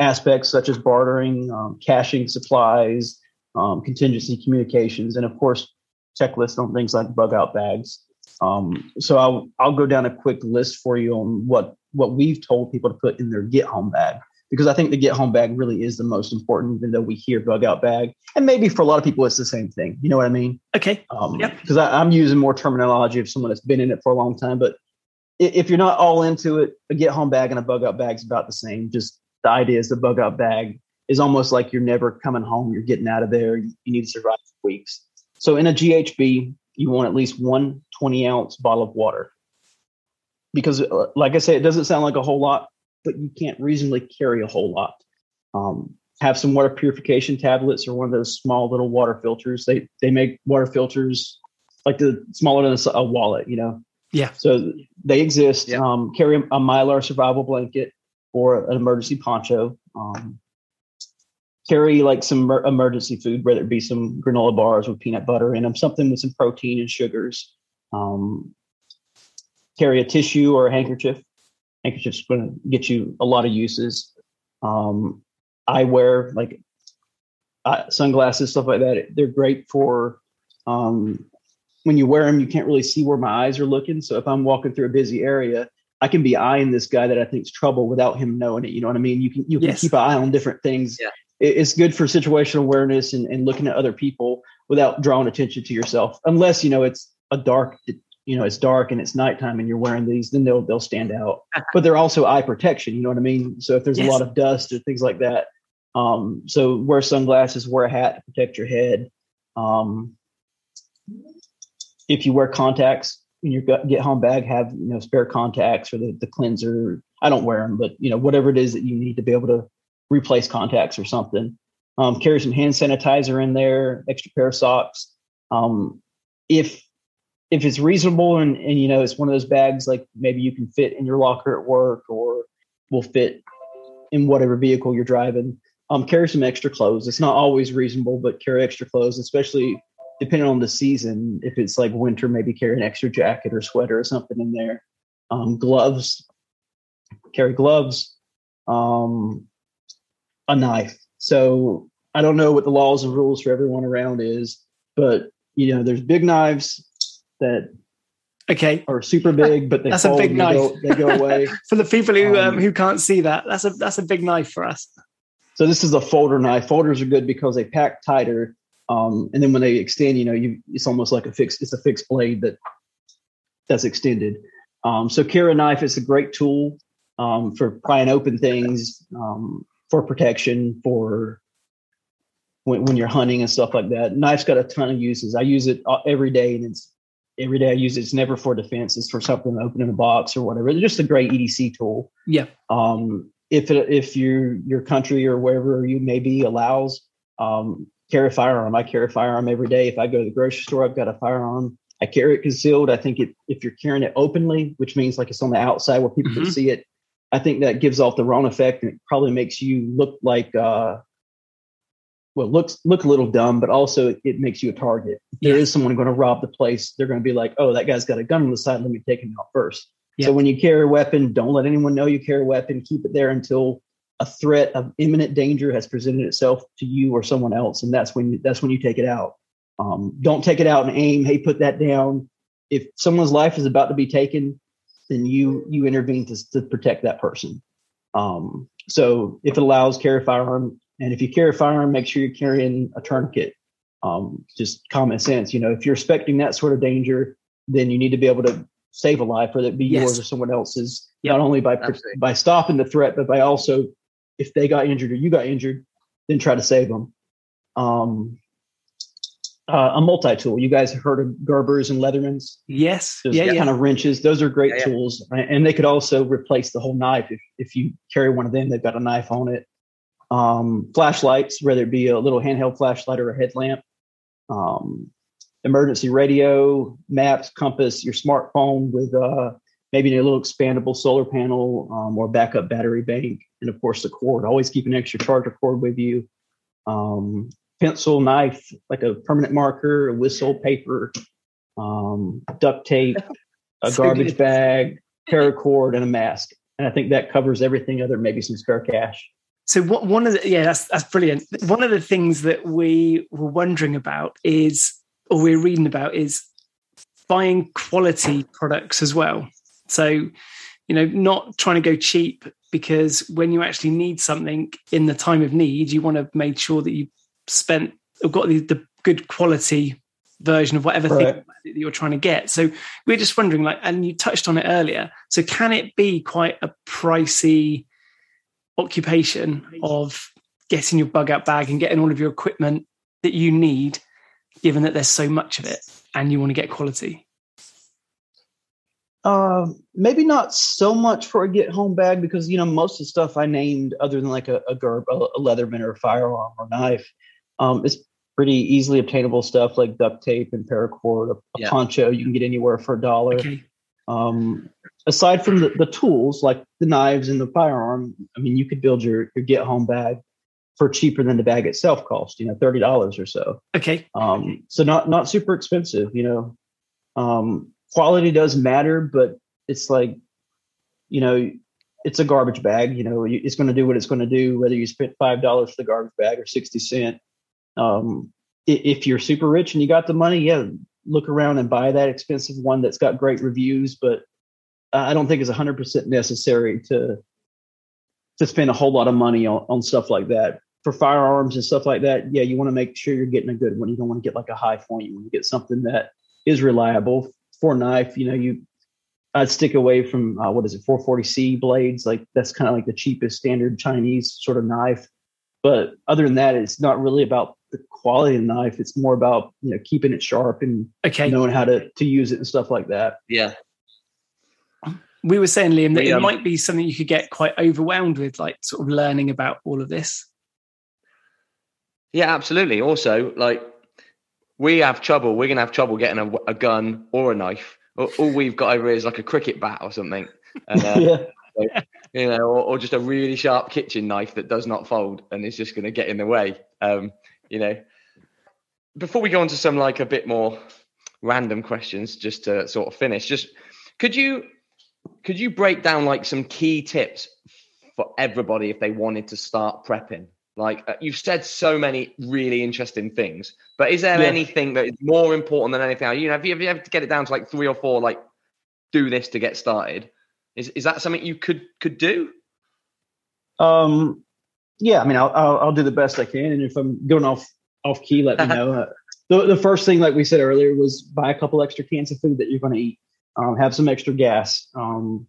aspects such as bartering, um, caching supplies, um, contingency communications, and of course, checklists on things like bug out bags. Um, so I'll I'll go down a quick list for you on what what we've told people to put in their get home bag because I think the get home bag really is the most important, even though we hear bug out bag, and maybe for a lot of people it's the same thing. You know what I mean? Okay. Um, Yep. Because I'm using more terminology of someone that's been in it for a long time, but if you're not all into it, a get home bag and a bug out bag is about the same. Just the idea is the bug out bag is almost like you're never coming home. You're getting out of there. You need to survive for weeks. So in a GHB, you want at least one 20 ounce bottle of water. Because, uh, like I say, it doesn't sound like a whole lot, but you can't reasonably carry a whole lot. Um, have some water purification tablets or one of those small little water filters. They they make water filters like the smaller than a wallet, you know. Yeah. So they exist. Yeah. Um, carry a mylar survival blanket or an emergency poncho. Um, carry like some emergency food, whether it be some granola bars with peanut butter in them, something with some protein and sugars. Um, carry a tissue or a handkerchief. Handkerchief's going to get you a lot of uses. Um, wear like uh, sunglasses, stuff like that. They're great for um, when you wear them. You can't really see where my eyes are looking. So if I'm walking through a busy area, I can be eyeing this guy that I think's trouble without him knowing it. You know what I mean? You can you can yes. keep an eye on different things. Yeah. It's good for situational awareness and, and looking at other people without drawing attention to yourself. Unless you know it's a dark, you know, it's dark and it's nighttime and you're wearing these, then they'll they'll stand out. [laughs] But they're also eye protection. You know what I mean? So if there's yes. a lot of dust or things like that, um, so wear sunglasses, wear a hat to protect your head. Um, if you wear contacts in your get home bag, have you know spare contacts or the, the cleanser. I don't wear them, but you know whatever it is that you need to be able to replace contacts or something. Um, carry some hand sanitizer in there, extra pair of socks. Um, if if it's reasonable and, and you know it's one of those bags like maybe you can fit in your locker at work or will fit in whatever vehicle you're driving um, carry some extra clothes. It's not always reasonable, but carry extra clothes, especially depending on the season. If it's like winter, maybe carry an extra jacket or sweater or something in there. Um, gloves, carry gloves, um, a knife. So I don't know what the laws and rules for everyone around is, but you know, there's big knives that okay are super big, but they that's a big knife. Go, they go [laughs] away. for the people who um, um, who can't see that, that's a that's a big knife for us. So this is a folder knife. Folders are good because they pack tighter. Um, and then when they extend, you know, you it's almost like a fixed, it's a fixed blade that that's extended. Um, so carry a knife is a great tool um, for prying open things, um, for protection, for when, when you're hunting and stuff like that. Knife's got a ton of uses. I use it uh, every day, and it's every day I use it. It's never for defense. It's for something opening a box or whatever. It's just a great EDC tool. Yeah. Um, if it, if your your country or wherever you may be allows um, carry a firearm. I carry a firearm every day. If I go to the grocery store, I've got a firearm. I carry it concealed. I think it, if you're carrying it openly, which means like it's on the outside where people mm-hmm. can see it, I think that gives off the wrong effect and it probably makes you look like uh, well looks look a little dumb, but also it, it makes you a target. If yeah. there is someone going to rob the place, they're going to be like, oh, that guy's got a gun on the side. Let me take him out first. So when you carry a weapon, don't let anyone know you carry a weapon. Keep it there until a threat of imminent danger has presented itself to you or someone else, and that's when you, that's when you take it out. Um, don't take it out and aim. Hey, put that down. If someone's life is about to be taken, then you you intervene to, to protect that person. Um, so if it allows, carry a firearm, and if you carry a firearm, make sure you're carrying a tourniquet. Um, just common sense. You know, if you're expecting that sort of danger, then you need to be able to save a life, whether it be yes. yours or someone else's, yep. not only by Absolutely. by stopping the threat, but by also if they got injured or you got injured, then try to save them. Um, uh, a multi-tool. You guys have heard of Gerbers and Leathermans? Yes. Those yeah, kind of wrenches. Those are great yeah, tools, yeah. and they could also replace the whole knife if if you carry one of them. They've got a knife on it. Um, flashlights, whether it be a little handheld flashlight or a headlamp. Um, emergency radio, maps, compass, your smartphone with uh, maybe a little expandable solar panel um, or backup battery bank, and of course the cord. Always keep an extra charger cord with you. Um, pencil, knife, like a permanent marker, a whistle, paper, um, duct tape, [laughs] a garbage bag, paracord, and a mask. And I think that covers everything other maybe some spare cash. So what, one of the yeah that's that's brilliant. One of the things that we were wondering about is or we're reading about is buying quality products as well. So, you know, not trying to go cheap because when you actually need something in the time of need, you want to make sure that you spent or got the, the good quality version of whatever right. thing that you're trying to get. So we're just wondering, like, and you touched on it earlier. So can it be quite a pricey occupation of getting your bug out bag and getting all of your equipment that you need, given that there's so much of it and you want to get quality? Uh, maybe not so much for a get home bag because you know most of the stuff I named, other than like a, a Gerber, a, a Leatherman, or a firearm or knife, um, is pretty easily obtainable stuff like duct tape and paracord. A, a yeah. poncho you can get anywhere for a dollar. Okay. Um, aside from the, the tools like the knives and the firearm, I mean, you could build your your get home bag for cheaper than the bag itself cost. You know, thirty dollars or so. Okay. Um, so not not super expensive. You know, um, quality does matter, but it's like, you know, it's a garbage bag. You know, it's going to do what it's going to do, whether you spent five dollars for the garbage bag or sixty cent. Um, if you're super rich and you got the money, yeah, look around and buy that expensive one that's got great reviews. But I don't think it's hundred percent necessary to to spend a whole lot of money on, on stuff like that. For firearms and stuff like that, yeah, you want to make sure you're getting a good one. You don't want to get like a Hi-Point. You want to get something that is reliable for knife, you know, you I'd stick away from uh, what is it, 440C blades. Like that's kind of like the cheapest standard Chinese sort of knife. But other than that, it's not really about the quality of the knife. It's more about you know keeping it sharp and okay. knowing how to to use it and stuff like that. Yeah. We were saying, Liam, that it might be something you could get quite overwhelmed with, like sort of learning about all of this. Yeah, absolutely. Also, like we have trouble. We're gonna have trouble getting a, a gun or a knife. All, we've got over is like a cricket bat or something, and, uh, [laughs] yeah. you know, or, or, just a really sharp kitchen knife that does not fold and is just gonna get in the way. Um, you know. Before we go on to some like a bit more random questions, just to sort of finish, just could you could you break down like some key tips for everybody if they wanted to start prepping? Like uh, you've said so many really interesting things, but is there yeah. anything that is more important than anything else? You know, if you, have to get it down to like three or four, like do this to get started, is is that something you could could do? Um, yeah, I mean, I'll, I'll, I'll do the best I can, and if I'm going off off key, let me [laughs] know. Uh, the the first thing, like we said earlier, was buy a couple extra cans of food that you're going to eat. Um, have some extra gas. Um,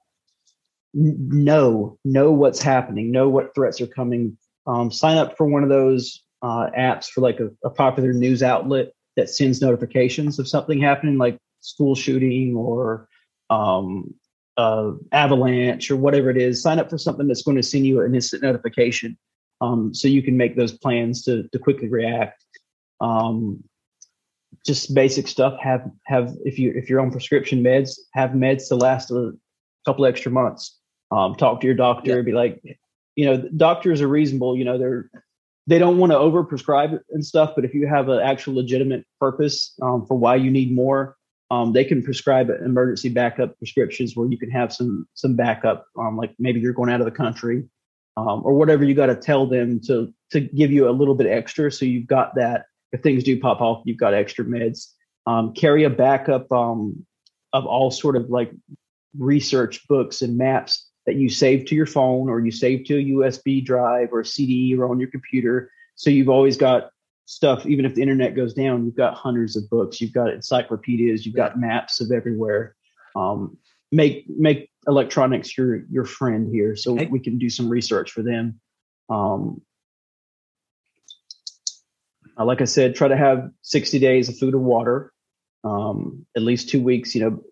know know what's happening. Know what threats are coming um, sign up for one of those uh, apps for like a, a, popular news outlet that sends notifications of something happening, like school shooting or uh, avalanche or whatever it is. Sign up for something that's going to send you an instant notification, um, so you can make those plans to to quickly react. Um, just basic stuff. Have have if you if you're on prescription meds, have meds to last a couple extra months. Um, talk to your doctor. Yeah. Be like, you know, doctors are reasonable. You know, they're they don't want to overprescribe and stuff. But if you have an actual legitimate purpose um, for why you need more, um, they can prescribe emergency backup prescriptions where you can have some some backup. Um, like maybe you're going out of the country um, or whatever. You got to tell them to to give you a little bit extra, so you've got that. If things do pop off, you've got extra meds. Um, carry a backup um, of all sort of like research books and maps that you save to your phone or you save to a USB drive or a CD or on your computer. So you've always got stuff, even if the internet goes down, you've got hundreds of books, you've got encyclopedias, you've got maps of everywhere. Um, make make electronics your your friend here, so we can do some research for them. Um, uh, like I said, try to have 60 days of food and water, um, at least two weeks. You know,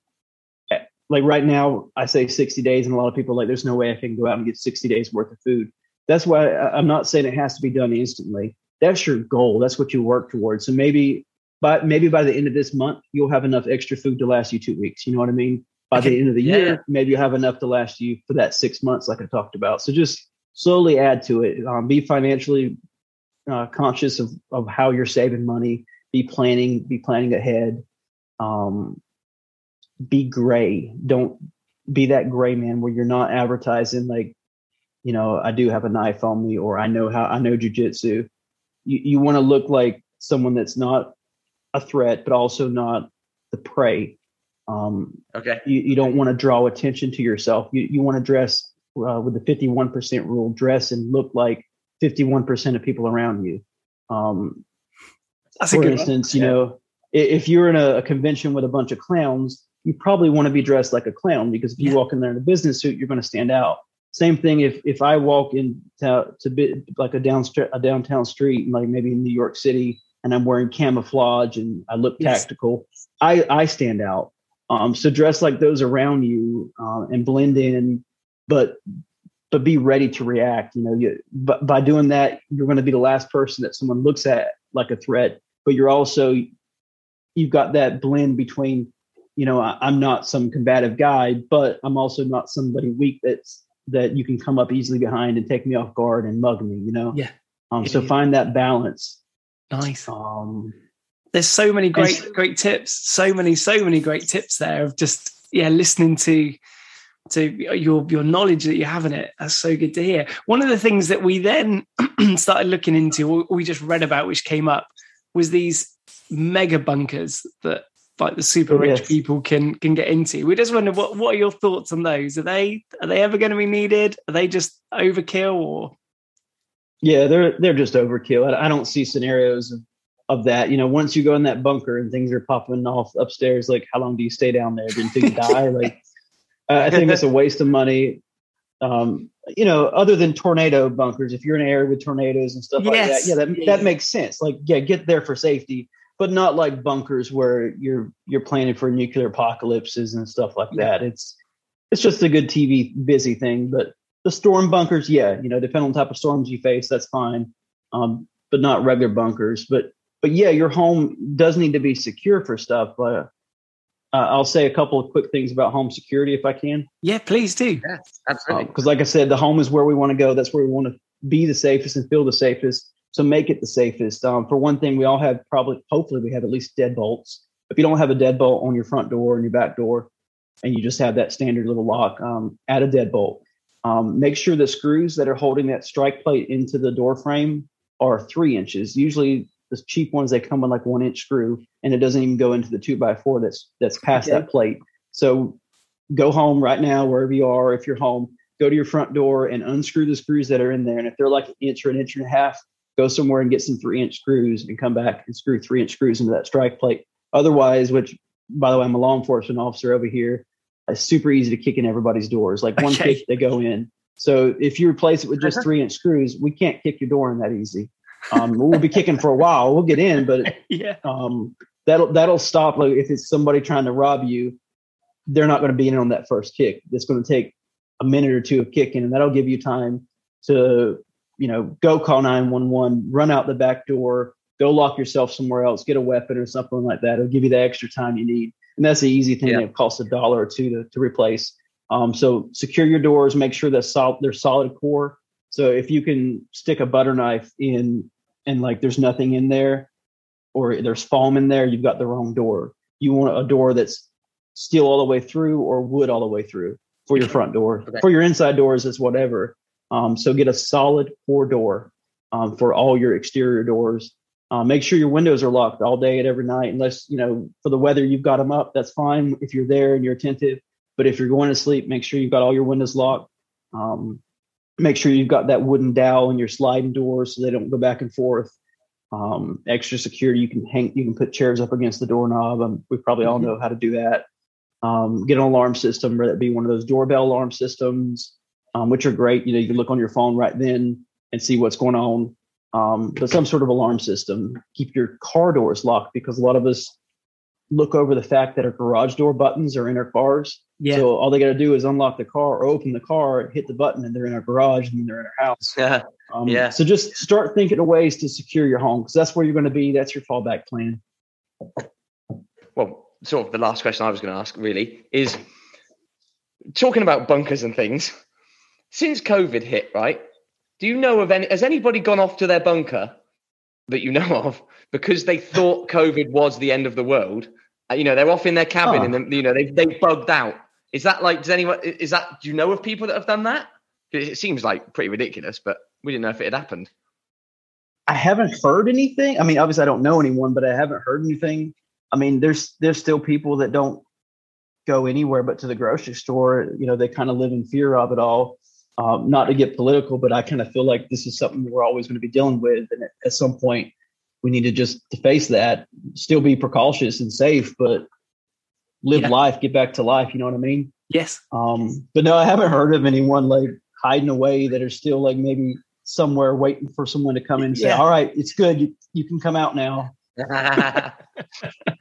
like right now, I say 60 days, and a lot of people are like, there's no way I can go out and get 60 days worth of food. That's why I'm not saying it has to be done instantly. That's your goal. That's what you work towards. So maybe by maybe by the end of this month, you'll have enough extra food to last you two weeks. You know what I mean? By okay. the end of the yeah. year, maybe you'll have enough to last you for that six months, like I talked about. So just slowly add to it. Um, be financially uh, conscious of of how you're saving money. Be planning. Be planning ahead. Um, be gray. Don't be that gray man where you're not advertising like, you know, I do have a knife on me or I know how I know jujitsu. You you want to look like someone that's not a threat, but also not the prey. Um, okay. You, you don't want to draw attention to yourself. You you want to dress uh, with the 51% rule, dress and look like 51% of people around you. Um, for instance, you know, if you're in a, a, convention with a bunch of clowns, you probably want to be dressed like a clown because if you yeah. walk in there in a business suit, you're going to stand out. same thing if if I walk in to, to be like a down a downtown street, like maybe in New York City, and I'm wearing camouflage and I look yes. tactical, I I stand out. Um, so dress like those around you uh, and blend in, but but be ready to react. You know, you, but by doing that, you're going to be the last person that someone looks at like a threat. But you're also you've got that blend between, you know, I, I'm not some combative guy, but I'm also not somebody weak that's that you can come up easily behind and take me off guard and mug me. You know. Yeah. Um. So find that balance. Nice. Um. There's so many great great tips. So many so many great tips there of just yeah listening to to your your knowledge that you have in it. That's so good to hear. One of the things that we then [clears throat] started looking into, or we just read about, which came up, was these mega bunkers that like the super oh, rich yes. people can can get into. We just wonder what what are your thoughts on those? Are they are they ever going to be needed? Are they just overkill or? Yeah, they're they're just overkill. I, I don't see scenarios of, of that. You know, once you go in that bunker and things are popping off upstairs, like how long do you stay down there until you die? [laughs] Like uh, I think it's a [laughs] waste of money. Um, you know, other than tornado bunkers, if you're in an area with tornadoes and stuff yes. like that, yeah, that, that makes sense. Like, yeah, get there for safety, but not like bunkers where you're you're planning for nuclear apocalypses and stuff like yeah. that. It's it's just a good TV busy thing. But the storm bunkers, yeah, you know, depending on the type of storms you face, that's fine. Um, but not regular bunkers. But but yeah, your home does need to be secure for stuff. But uh, I'll say a couple of quick things about home security if I can. Yeah, please do. Yes, absolutely. Because, uh, like I said, the home is where we want to go. That's where we want to be the safest and feel the safest. So make it the safest. Um, for one thing, we all have probably, hopefully, we have at least deadbolts. If you don't have a deadbolt on your front door and your back door, and you just have that standard little lock, um, add a deadbolt. Um, make sure the screws that are holding that strike plate into the door frame are three inches. Usually, the cheap ones they come with like one inch screw and it doesn't even go into the two by four that's that's past okay. that plate. So go home right now wherever you are if you're home go to your front door and unscrew the screws that are in there and if they're like an inch or an inch and a half go somewhere and get some three inch screws and come back and screw three inch screws into that strike plate. Otherwise which by the way i'm a law enforcement officer over here it's super easy to kick in everybody's doors like one okay. kick they go in. So if you replace it with just uh-huh. three inch screws we can't kick your door in that easy um, we'll be kicking for a while. We'll get in, but [laughs] yeah, um, that'll that'll stop. Like if it's somebody trying to rob you, they're not going to be in on that first kick. It's going to take a minute or two of kicking, and that'll give you time to you know go call nine one one, run out the back door, go lock yourself somewhere else, get a weapon or something like that. It'll give you the extra time you need, and that's the easy thing yeah. that costs a dollar or two to to replace. Um, so secure your doors, make sure that sol- they're solid core. So if you can stick a butter knife in and like there's nothing in there or there's foam in there, you've got the wrong door. You want a door that's steel all the way through or wood all the way through for your front door. Okay. For your inside doors, it's whatever. Um, so get a solid core door um, for all your exterior doors. Uh, make sure your windows are locked all day and every night, unless you know for the weather you've got them up. That's fine if you're there and you're attentive. But if you're going to sleep, make sure you've got all your windows locked. Um, make sure you've got that wooden dowel in your sliding doors so they don't go back and forth. Um, extra security, you can hang, you can put chairs up against the doorknob. Um, we probably all mm-hmm. know how to do that. Um, get an alarm system, whether it be one of those doorbell alarm systems, um, which are great. You know, you can look on your phone right then and see what's going on. Um, but some sort of alarm system. Keep your car doors locked because a lot of us look over the fact that our garage door buttons are in our cars. Yeah. So all they got to do is unlock the car or open the car, hit the button, and they're in our garage and they're in our house. Yeah. Um, yeah. So just start thinking of ways to secure your home because that's where you're going to be. That's your fallback plan. Well, sort of the last question I was going to ask really is talking about bunkers and things. Since COVID hit, right? Do you know of any? Has anybody gone off to their bunker that you know of because they thought COVID was the end of the world? Uh, you know, they're off in their cabin oh. and then, you know, they they bugged out. Is that like, does anyone, is that, do you know of people that have done that? It seems like pretty ridiculous, but we didn't know if it had happened. I haven't heard anything. I mean, obviously I don't know anyone, but I haven't heard anything. I mean, there's there's still people that don't go anywhere but to the grocery store. You know, they kind of live in fear of it all. Um, not to get political, but I kind of feel like this is something we're always going to be dealing with, and at some point, we need to just to face that, still be precautious and safe, but live yeah. life, get back to life. You know what I mean? Yes. Um, but no, I haven't heard of anyone like hiding away that are still like maybe somewhere waiting for someone to come in and say, "All right, it's good. You, you can come out now." Um,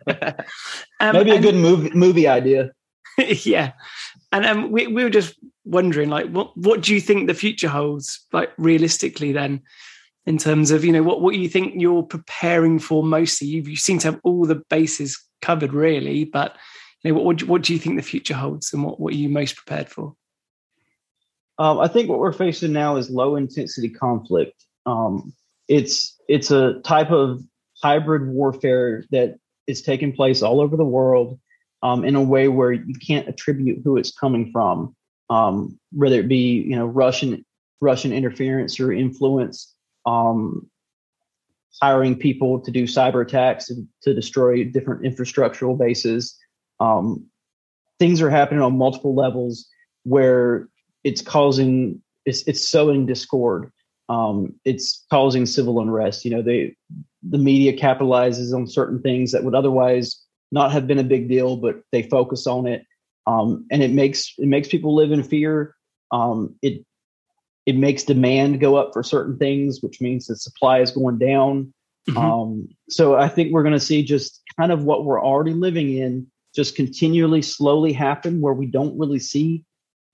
[laughs] Maybe a good movie movie idea. [laughs] yeah. And um, we, we were just wondering, like, what, what do you think the future holds, like, realistically, then, in terms of, you know, what, what you think you're preparing for mostly? You, you seem to have all the bases covered, really, but, you know, what, what, do- what do you think the future holds and what, what are you most prepared for? Um, I think what we're facing now is low intensity conflict. Um, it's it's a type of hybrid warfare that is taking place all over the world um, in a way where you can't attribute who it's coming from, um, whether it be you know Russian Russian interference or influence, um, hiring people to do cyber attacks and to destroy different infrastructural bases. Um, things are happening on multiple levels where it's causing it's it's sowing discord. Um, it's causing civil unrest. You know, they the media capitalizes on certain things that would otherwise not have been a big deal, but they focus on it, um, and it makes it makes people live in fear. Um, it it makes demand go up for certain things, which means the supply is going down. Mhm. Um, so I think we're going to see just kind of what we're already living in, just continually, slowly happen, where we don't really see,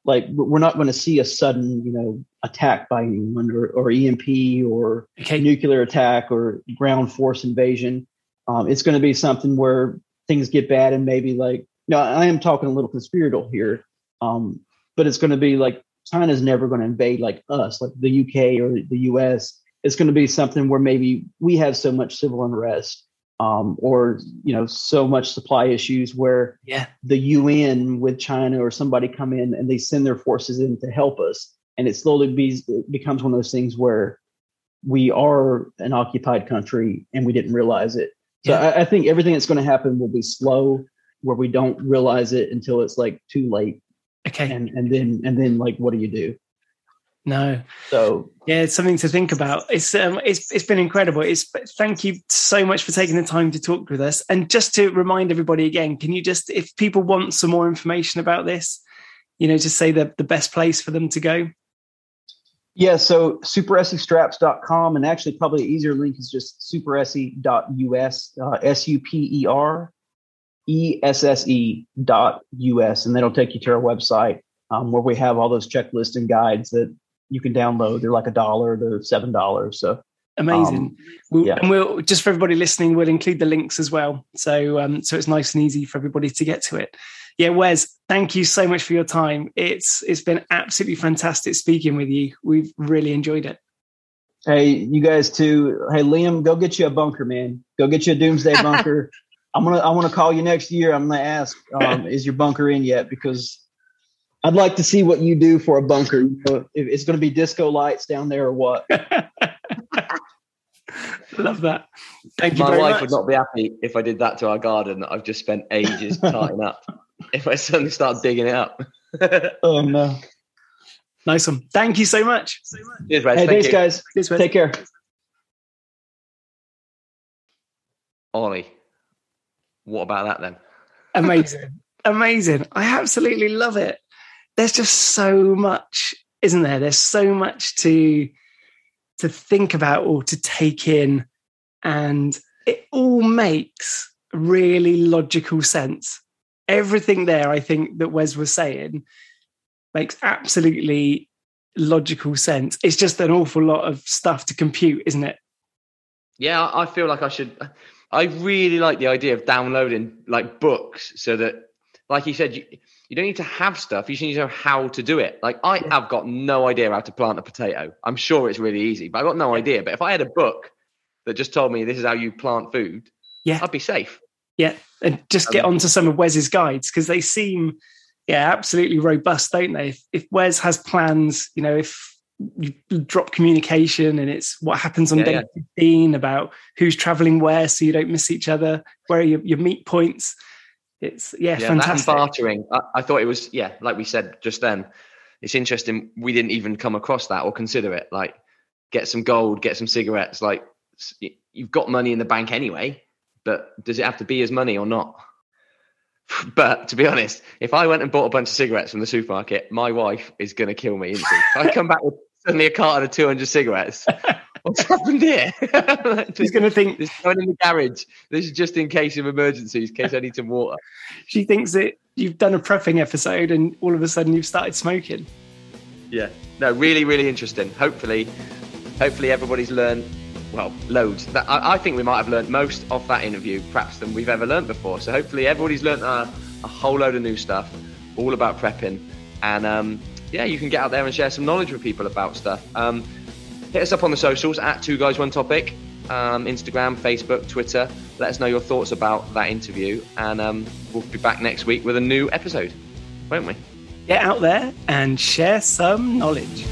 like we're not going to see a sudden, you know, attack by anyone or, or EMP or okay. nuclear attack or ground force invasion. Um, it's going to be something where things get bad and maybe like, no, I am talking a little conspiratorial here, um, but it's going to be like China's never going to invade like us, like the UK or the US. It's going to be something where maybe we have so much civil unrest um, or you know so much supply issues where Yeah. the UN with China or somebody come in and they send their forces in to help us, and it slowly be, it becomes one of those things where we are an occupied country and we didn't realize it. So Yeah. I, I think everything that's going to happen will be slow, where we don't realize it until it's like too late, Okay. and and then and then like what do you do? No. So Yeah, it's something to think about. It's um, it's it's been incredible. It's thank you so much for taking the time to talk with us. And just to remind everybody again, can you just, if people want some more information about this, you know, just say the the best place for them to go. Yeah, so superessestraps.com and actually probably an easier link is just superesse.us, uh, S U P E R E S S E dot US. And that'll take you to our website um, where we have all those checklists and guides that you can download. They're like a dollar, they're seven dollars. So Amazing. Um, we'll, yeah. And we'll just for everybody listening, we'll include the links as well. So um, so it's nice and easy for everybody to get to it. Yeah, Wes, thank you so much for your time. It's it's been absolutely fantastic speaking with you. We've really enjoyed it. hey, you guys too. Hey Liam, go get you a bunker, man. Go get you a doomsday [laughs] bunker. I'm gonna I want to call you next year. I'm gonna ask, um, [laughs] is your bunker in yet? Because I'd like to see what you do for a bunker. You know, if it's going to be disco lights down there or what. [laughs] Love that. Thank you My wife much. would not be happy if I did that to our garden that I've just spent ages tarting up. If I suddenly start digging it up. [laughs] Oh no. Nice one. Thank you so much. Cheers, Reg. Hey, Thank thanks, you. guys. Cheers, Wes. Take care. Ollie, what about that then? Amazing. [laughs] Amazing. I absolutely love it. There's just so much, isn't there? There's so much to to think about or to take in. And it all makes really logical sense. Everything there, I think, that Wes was saying makes absolutely logical sense. It's just an awful lot of stuff to compute, isn't it? Yeah, I feel like I should. I really like the idea of downloading like books so that, like you said, you, you don't need to have stuff. You just need to know how to do it. Like I have got no idea how to plant a potato. I'm sure it's really easy, but I've got no idea. But if I had a book that just told me this is how you plant food, Yeah. I'd be safe. Yeah, and just get Um, onto some of Wes's guides because they seem, yeah, absolutely robust, don't they? If, if Wes has plans, you know, if you drop communication and it's what happens on Yeah, day yeah. 15 about who's traveling where so you don't miss each other, where are your, your meet points. It's, yeah, Yeah, fantastic. and bartering. I, I thought it was yeah, like we said just then. It's interesting. We didn't even come across that or consider it. Like, get some gold, get some cigarettes. Like, you've got money in the bank anyway, but does it have to be as money or not? [laughs] But to be honest, if I went and bought a bunch of cigarettes from the supermarket, my wife is going to kill me. Isn't she? If I come back with suddenly a carton of 200 cigarettes, [laughs] what's happened here? [laughs] She's going to think this going in the garage. This is just in case of emergencies, in case I need some water. She thinks that you've done a prepping episode and all of a sudden you've started smoking. Yeah, no, really, really interesting. Hopefully, hopefully everybody's learned well, loads. That, I, I, think we might have learned most of that interview, perhaps, than we've ever learned before. So hopefully everybody's learned a, a whole load of new stuff, all about prepping. And um, yeah, you can get out there and share some knowledge with people about stuff. Um, hit us up on the socials at Two Guys One Topic, um, Instagram, Facebook, Twitter. Let us know your thoughts about that interview. And um, we'll be back next week with a new episode, won't we? Get out there and share some knowledge.